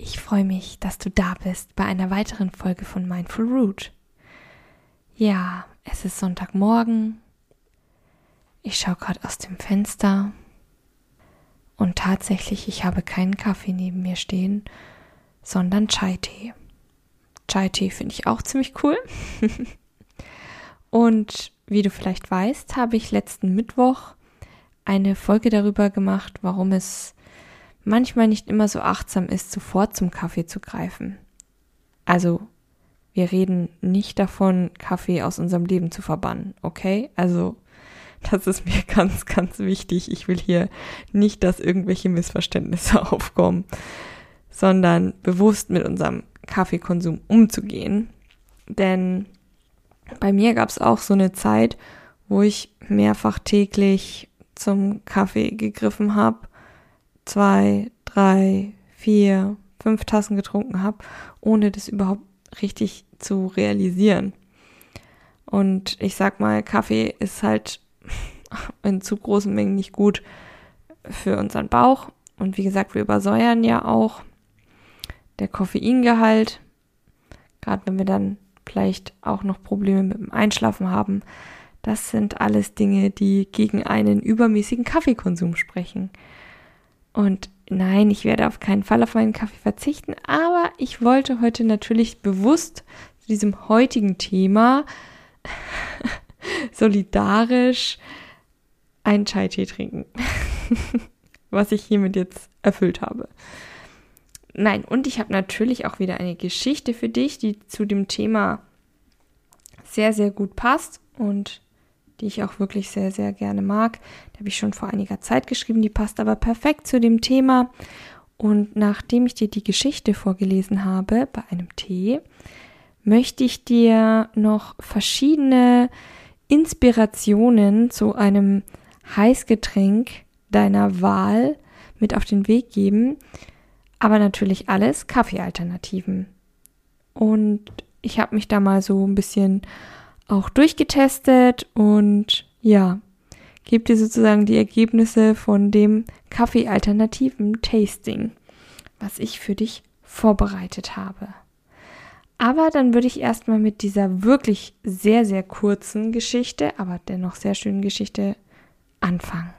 Ich freue mich, dass du da bist bei einer weiteren Folge von Mindful Root. Ja, es ist Sonntagmorgen. Ich schaue gerade aus dem Fenster und tatsächlich, ich habe keinen Kaffee neben mir stehen, sondern Chai-Tee. Chai-Tee finde ich auch ziemlich cool. und wie du vielleicht weißt, habe ich letzten Mittwoch eine Folge darüber gemacht, warum es manchmal nicht immer so achtsam ist, sofort zum Kaffee zu greifen. Also, wir reden nicht davon, Kaffee aus unserem Leben zu verbannen, okay? Also, das ist mir ganz, ganz wichtig. Ich will hier nicht, dass irgendwelche Missverständnisse aufkommen, sondern bewusst mit unserem Kaffeekonsum umzugehen. Denn bei mir gab es auch so eine Zeit, wo ich mehrfach täglich zum Kaffee gegriffen habe zwei, drei, vier, fünf Tassen getrunken habe, ohne das überhaupt richtig zu realisieren. Und ich sag mal, Kaffee ist halt in zu großen Mengen nicht gut für unseren Bauch. Und wie gesagt, wir übersäuern ja auch der Koffeingehalt. Gerade wenn wir dann vielleicht auch noch Probleme mit dem Einschlafen haben. Das sind alles Dinge, die gegen einen übermäßigen Kaffeekonsum sprechen. Und nein, ich werde auf keinen Fall auf meinen Kaffee verzichten, aber ich wollte heute natürlich bewusst zu diesem heutigen Thema solidarisch einen Chai-Tee trinken. Was ich hiermit jetzt erfüllt habe. Nein, und ich habe natürlich auch wieder eine Geschichte für dich, die zu dem Thema sehr, sehr gut passt und die ich auch wirklich sehr, sehr gerne mag. Die habe ich schon vor einiger Zeit geschrieben, die passt aber perfekt zu dem Thema. Und nachdem ich dir die Geschichte vorgelesen habe bei einem Tee, möchte ich dir noch verschiedene Inspirationen zu einem Heißgetränk deiner Wahl mit auf den Weg geben. Aber natürlich alles Kaffeealternativen. Und ich habe mich da mal so ein bisschen auch durchgetestet und ja, gebe dir sozusagen die Ergebnisse von dem Kaffee-alternativen Tasting, was ich für dich vorbereitet habe. Aber dann würde ich erstmal mit dieser wirklich sehr, sehr kurzen Geschichte, aber dennoch sehr schönen Geschichte anfangen.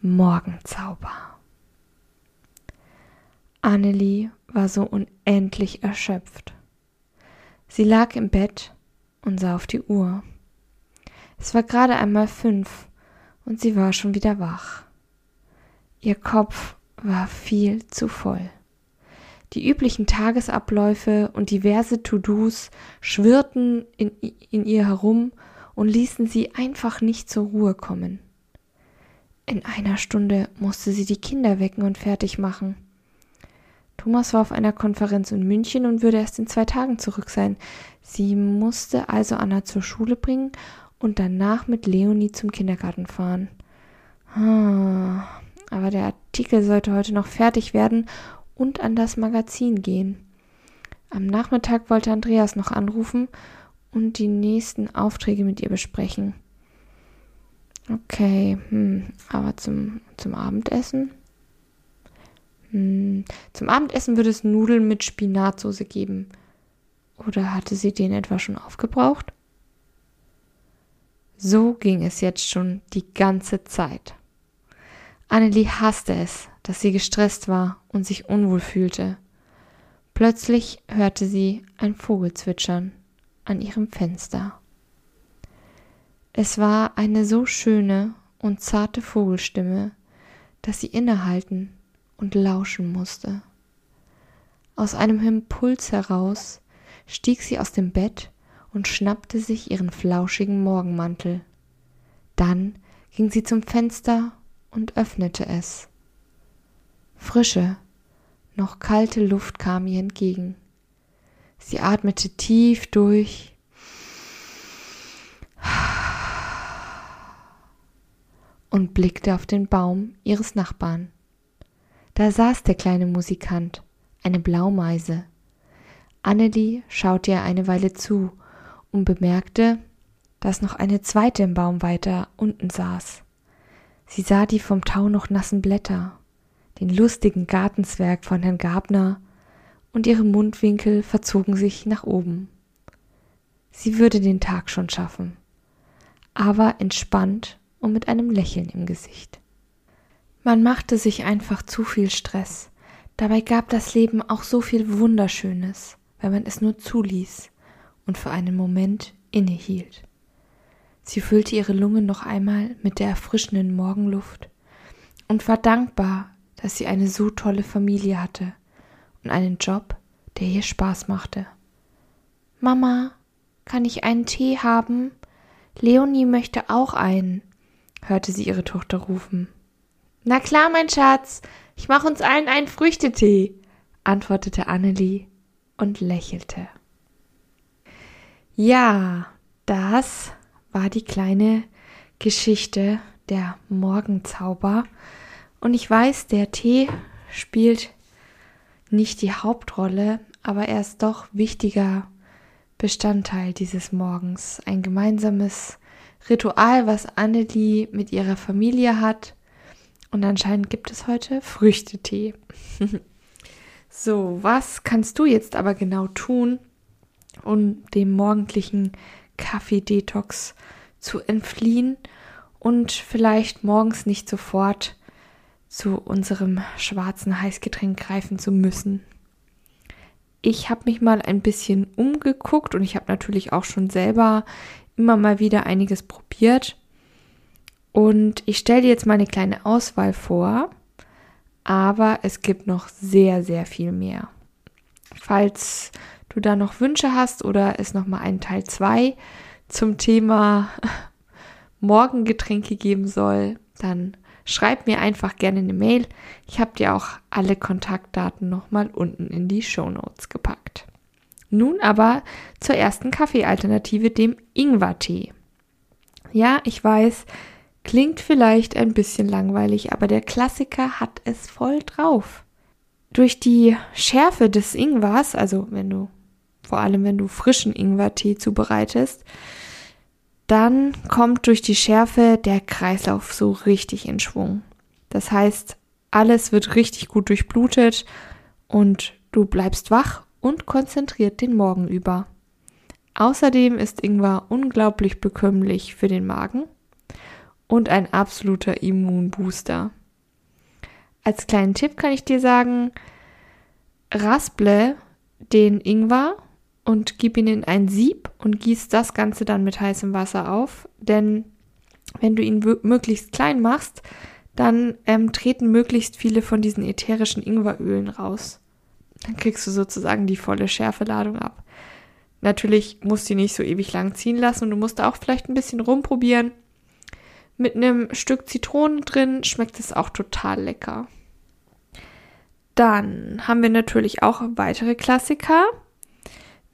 Morgenzauber. Annelie war so unendlich erschöpft. Sie lag im Bett und sah auf die Uhr. Es war gerade einmal fünf und sie war schon wieder wach. Ihr Kopf war viel zu voll. Die üblichen Tagesabläufe und diverse To-Dos schwirrten in, in ihr herum und ließen sie einfach nicht zur Ruhe kommen. In einer Stunde musste sie die Kinder wecken und fertig machen. Thomas war auf einer Konferenz in München und würde erst in zwei Tagen zurück sein. Sie musste also Anna zur Schule bringen und danach mit Leonie zum Kindergarten fahren. Ah, aber der Artikel sollte heute noch fertig werden und an das Magazin gehen. Am Nachmittag wollte Andreas noch anrufen und die nächsten Aufträge mit ihr besprechen. Okay, hm, aber zum, zum Abendessen? Hm, zum Abendessen würde es Nudeln mit Spinatsoße geben. Oder hatte sie den etwa schon aufgebraucht? So ging es jetzt schon die ganze Zeit. Annelie hasste es, dass sie gestresst war und sich unwohl fühlte. Plötzlich hörte sie ein Vogel zwitschern an ihrem Fenster. Es war eine so schöne und zarte Vogelstimme, dass sie innehalten und lauschen musste. Aus einem Impuls heraus stieg sie aus dem Bett und schnappte sich ihren flauschigen Morgenmantel. Dann ging sie zum Fenster und öffnete es. Frische, noch kalte Luft kam ihr entgegen. Sie atmete tief durch. Und blickte auf den Baum ihres Nachbarn. Da saß der kleine Musikant, eine Blaumeise. Annelie schaute ihr eine Weile zu und bemerkte, dass noch eine zweite im Baum weiter unten saß. Sie sah die vom Tau noch nassen Blätter, den lustigen Gartenzwerg von Herrn Gabner, und ihre Mundwinkel verzogen sich nach oben. Sie würde den Tag schon schaffen, aber entspannt und mit einem Lächeln im Gesicht. Man machte sich einfach zu viel Stress. Dabei gab das Leben auch so viel Wunderschönes, wenn man es nur zuließ und für einen Moment innehielt. Sie füllte ihre Lungen noch einmal mit der erfrischenden Morgenluft und war dankbar, dass sie eine so tolle Familie hatte und einen Job, der ihr Spaß machte. Mama, kann ich einen Tee haben? Leonie möchte auch einen, hörte sie ihre Tochter rufen. Na klar, mein Schatz, ich mache uns allen einen Früchtetee, antwortete Annelie und lächelte. Ja, das war die kleine Geschichte der Morgenzauber. Und ich weiß, der Tee spielt nicht die Hauptrolle, aber er ist doch wichtiger Bestandteil dieses Morgens. Ein gemeinsames Ritual, was Annelie mit ihrer Familie hat. Und anscheinend gibt es heute Früchtetee. so, was kannst du jetzt aber genau tun, um dem morgendlichen Kaffee-Detox zu entfliehen und vielleicht morgens nicht sofort zu unserem schwarzen Heißgetränk greifen zu müssen. Ich habe mich mal ein bisschen umgeguckt und ich habe natürlich auch schon selber immer mal wieder einiges probiert. Und ich stelle dir jetzt mal eine kleine Auswahl vor, aber es gibt noch sehr, sehr viel mehr. Falls du da noch Wünsche hast oder es nochmal einen Teil 2 zum Thema Morgengetränke geben soll, dann schreib mir einfach gerne eine Mail. Ich habe dir auch alle Kontaktdaten nochmal unten in die Show Notes gepackt. Nun aber zur ersten Kaffeealternative, dem Ingwertee. Ja, ich weiß, klingt vielleicht ein bisschen langweilig, aber der Klassiker hat es voll drauf. Durch die Schärfe des Ingwers, also wenn du vor allem wenn du frischen Ingwertee zubereitest, dann kommt durch die Schärfe der Kreislauf so richtig in Schwung. Das heißt, alles wird richtig gut durchblutet und du bleibst wach und konzentriert den Morgen über. Außerdem ist Ingwer unglaublich bekömmlich für den Magen und ein absoluter Immunbooster. Als kleinen Tipp kann ich dir sagen, rasple den Ingwer und gib ihn in ein Sieb und gieß das Ganze dann mit heißem Wasser auf. Denn wenn du ihn möglichst klein machst, dann ähm, treten möglichst viele von diesen ätherischen Ingwerölen raus. Dann kriegst du sozusagen die volle Schärfeladung ab. Natürlich musst du ihn nicht so ewig lang ziehen lassen und du musst auch vielleicht ein bisschen rumprobieren. Mit einem Stück Zitrone drin schmeckt es auch total lecker. Dann haben wir natürlich auch weitere Klassiker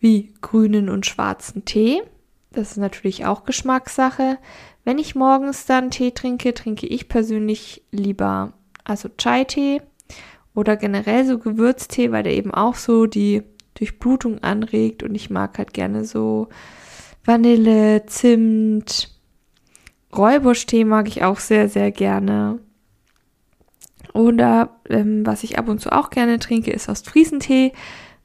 wie grünen und schwarzen Tee. Das ist natürlich auch Geschmackssache. Wenn ich morgens dann Tee trinke, trinke ich persönlich lieber also Chai-Tee oder generell so Gewürztee, weil der eben auch so die Durchblutung anregt und ich mag halt gerne so Vanille, Zimt, Räubusch-Tee mag ich auch sehr, sehr gerne. Oder ähm, was ich ab und zu auch gerne trinke, ist Ostfriesentee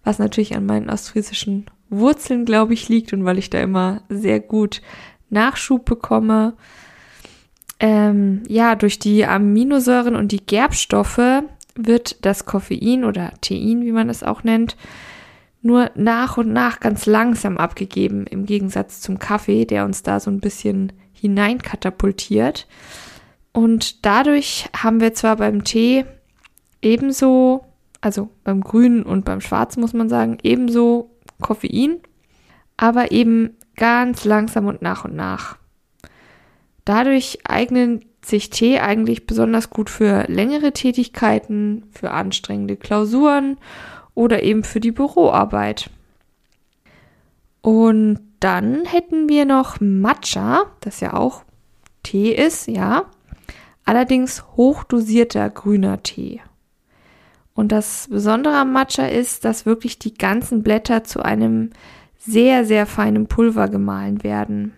was natürlich an meinen ostfriesischen Wurzeln, glaube ich, liegt und weil ich da immer sehr gut Nachschub bekomme. Ähm, ja, durch die Aminosäuren und die Gerbstoffe wird das Koffein oder Tein, wie man es auch nennt, nur nach und nach ganz langsam abgegeben, im Gegensatz zum Kaffee, der uns da so ein bisschen hineinkatapultiert. Und dadurch haben wir zwar beim Tee ebenso also beim Grünen und beim Schwarzen muss man sagen, ebenso Koffein, aber eben ganz langsam und nach und nach. Dadurch eignen sich Tee eigentlich besonders gut für längere Tätigkeiten, für anstrengende Klausuren oder eben für die Büroarbeit. Und dann hätten wir noch Matcha, das ja auch Tee ist, ja. Allerdings hochdosierter grüner Tee. Und das Besondere am Matcha ist, dass wirklich die ganzen Blätter zu einem sehr, sehr feinen Pulver gemahlen werden.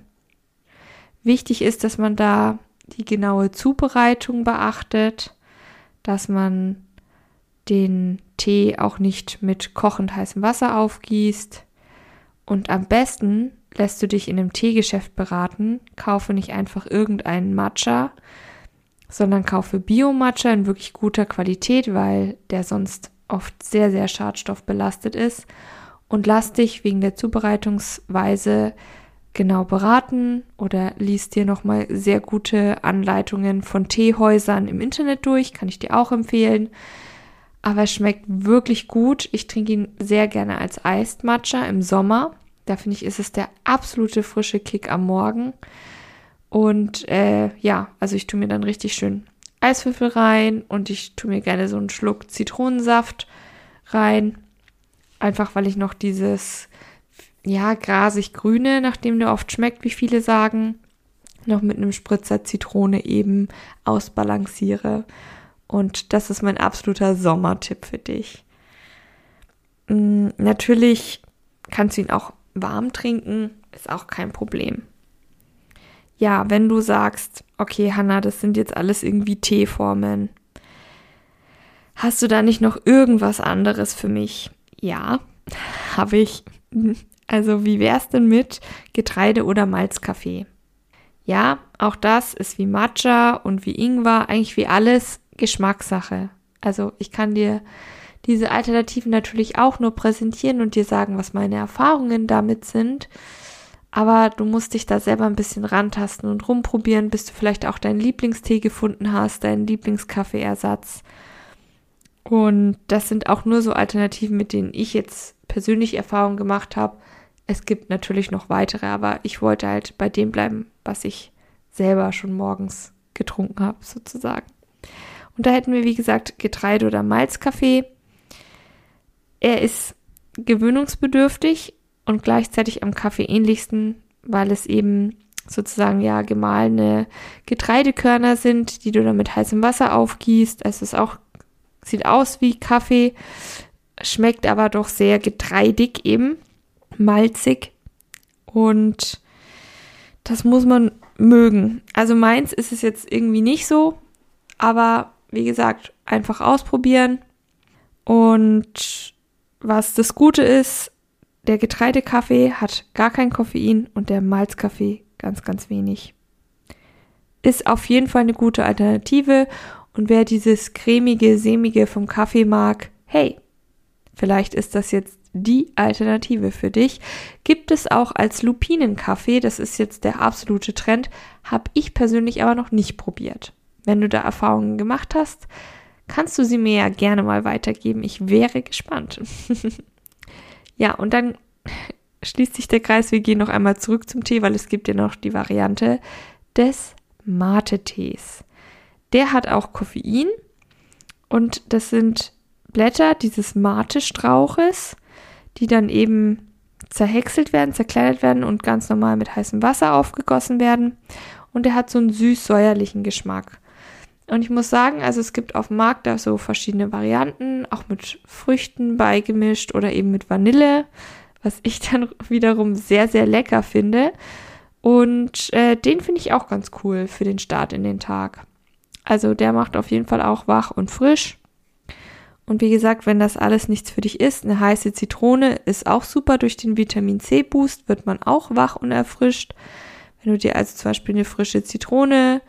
Wichtig ist, dass man da die genaue Zubereitung beachtet, dass man den Tee auch nicht mit kochend heißem Wasser aufgießt. Und am besten lässt du dich in einem Teegeschäft beraten, kaufe nicht einfach irgendeinen Matcha, sondern kaufe Bio-Matcha in wirklich guter Qualität, weil der sonst oft sehr, sehr schadstoffbelastet ist. Und lass dich wegen der Zubereitungsweise genau beraten oder liest dir nochmal sehr gute Anleitungen von Teehäusern im Internet durch, kann ich dir auch empfehlen. Aber es schmeckt wirklich gut. Ich trinke ihn sehr gerne als Eist im Sommer. Da finde ich, ist es der absolute frische Kick am Morgen. Und äh, ja, also ich tue mir dann richtig schön Eiswürfel rein und ich tue mir gerne so einen Schluck Zitronensaft rein. Einfach weil ich noch dieses ja, grasig-grüne, nachdem der oft schmeckt, wie viele sagen, noch mit einem Spritzer Zitrone eben ausbalanciere. Und das ist mein absoluter Sommertipp für dich. Mm, natürlich kannst du ihn auch warm trinken, ist auch kein Problem. Ja, wenn du sagst, okay, Hanna, das sind jetzt alles irgendwie Teeformen. Hast du da nicht noch irgendwas anderes für mich? Ja, habe ich. Also wie wär's denn mit Getreide- oder Malzkaffee? Ja, auch das ist wie Matcha und wie Ingwer, eigentlich wie alles Geschmackssache. Also ich kann dir diese Alternativen natürlich auch nur präsentieren und dir sagen, was meine Erfahrungen damit sind. Aber du musst dich da selber ein bisschen rantasten und rumprobieren, bis du vielleicht auch deinen Lieblingstee gefunden hast, deinen Lieblingskaffeeersatz. Und das sind auch nur so Alternativen, mit denen ich jetzt persönlich Erfahrung gemacht habe. Es gibt natürlich noch weitere, aber ich wollte halt bei dem bleiben, was ich selber schon morgens getrunken habe, sozusagen. Und da hätten wir, wie gesagt, Getreide- oder Malzkaffee. Er ist gewöhnungsbedürftig und gleichzeitig am Kaffee ähnlichsten, weil es eben sozusagen ja gemahlene Getreidekörner sind, die du dann mit heißem Wasser aufgießt. Also es auch sieht aus wie Kaffee, schmeckt aber doch sehr getreidig eben, malzig und das muss man mögen. Also meins ist es jetzt irgendwie nicht so, aber wie gesagt, einfach ausprobieren. Und was das Gute ist, der Getreidekaffee hat gar kein Koffein und der Malzkaffee ganz, ganz wenig. Ist auf jeden Fall eine gute Alternative und wer dieses cremige, sämige vom Kaffee mag, hey, vielleicht ist das jetzt die Alternative für dich. Gibt es auch als Lupinenkaffee, das ist jetzt der absolute Trend, habe ich persönlich aber noch nicht probiert. Wenn du da Erfahrungen gemacht hast, kannst du sie mir ja gerne mal weitergeben. Ich wäre gespannt. ja, und dann schließt sich der Kreis. Wir gehen noch einmal zurück zum Tee, weil es gibt ja noch die Variante des Mate-Tees. Der hat auch Koffein und das sind Blätter dieses Mate-Strauches, die dann eben zerhäckselt werden, zerkleinert werden und ganz normal mit heißem Wasser aufgegossen werden. Und der hat so einen süß-säuerlichen Geschmack. Und ich muss sagen, also es gibt auf dem Markt da so verschiedene Varianten, auch mit Früchten beigemischt oder eben mit Vanille, was ich dann wiederum sehr, sehr lecker finde. Und äh, den finde ich auch ganz cool für den Start in den Tag. Also der macht auf jeden Fall auch wach und frisch. Und wie gesagt, wenn das alles nichts für dich ist, eine heiße Zitrone ist auch super. Durch den Vitamin C Boost wird man auch wach und erfrischt. Wenn du dir also zum Beispiel eine frische Zitrone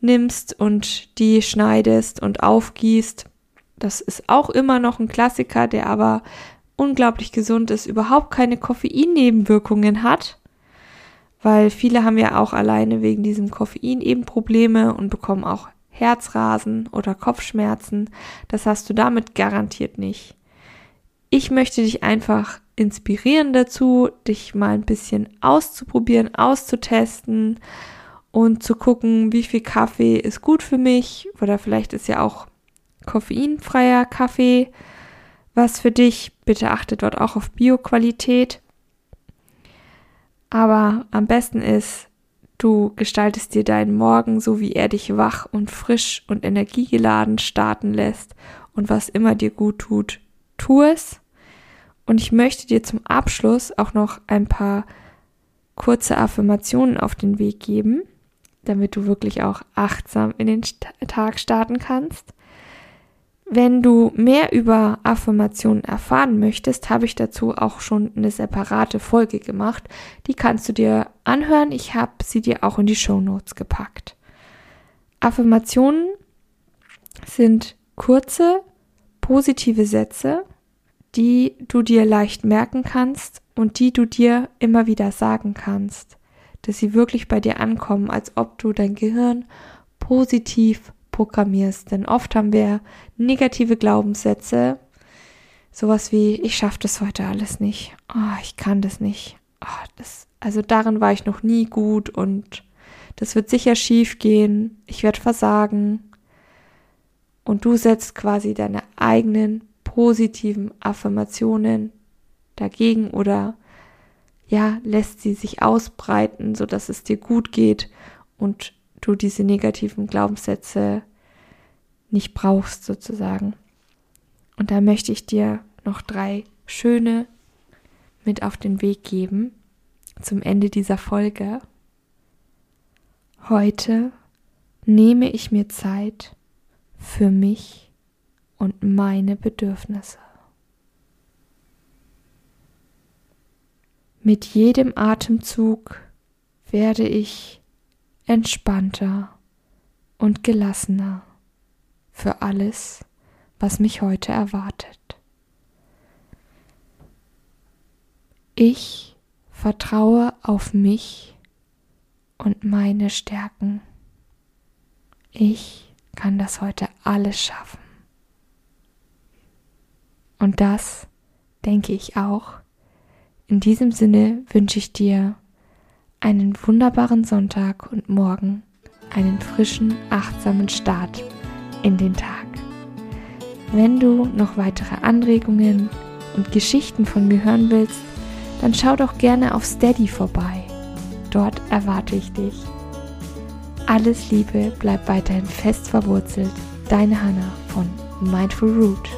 nimmst und die schneidest und aufgießt. Das ist auch immer noch ein Klassiker, der aber unglaublich gesund ist, überhaupt keine Koffeinnebenwirkungen hat, weil viele haben ja auch alleine wegen diesem Koffein eben Probleme und bekommen auch Herzrasen oder Kopfschmerzen. Das hast du damit garantiert nicht. Ich möchte dich einfach inspirieren dazu, dich mal ein bisschen auszuprobieren, auszutesten, und zu gucken, wie viel Kaffee ist gut für mich oder vielleicht ist ja auch koffeinfreier Kaffee was für dich. Bitte achtet dort auch auf Bioqualität. Aber am besten ist, du gestaltest dir deinen Morgen so, wie er dich wach und frisch und energiegeladen starten lässt und was immer dir gut tut, tu es. Und ich möchte dir zum Abschluss auch noch ein paar kurze Affirmationen auf den Weg geben, damit du wirklich auch achtsam in den Tag starten kannst. Wenn du mehr über Affirmationen erfahren möchtest, habe ich dazu auch schon eine separate Folge gemacht. Die kannst du dir anhören. Ich habe sie dir auch in die Show Notes gepackt. Affirmationen sind kurze, positive Sätze, die du dir leicht merken kannst und die du dir immer wieder sagen kannst, dass sie wirklich bei dir ankommen, als ob du dein Gehirn positiv programmierst. Denn oft haben wir negative Glaubenssätze, sowas wie, ich schaffe das heute alles nicht, oh, ich kann das nicht, oh, das, also darin war ich noch nie gut und das wird sicher schief gehen, ich werde versagen. Und du setzt quasi deine eigenen positiven Affirmationen dagegen oder ja, lässt sie sich ausbreiten, so dass es dir gut geht und du diese negativen Glaubenssätze nicht brauchst sozusagen. Und da möchte ich dir noch drei schöne mit auf den Weg geben zum Ende dieser Folge. Heute nehme ich mir Zeit für mich und meine Bedürfnisse. Mit jedem Atemzug werde ich entspannter und gelassener für alles, was mich heute erwartet. Ich vertraue auf mich und meine Stärken. Ich kann das heute alles schaffen. Und das denke ich auch. In diesem Sinne wünsche ich dir einen wunderbaren Sonntag und morgen einen frischen, achtsamen Start in den Tag. Wenn du noch weitere Anregungen und Geschichten von mir hören willst, dann schau doch gerne auf Steady vorbei. Dort erwarte ich dich. Alles Liebe, bleib weiterhin fest verwurzelt. Deine Hanna von Mindful Root.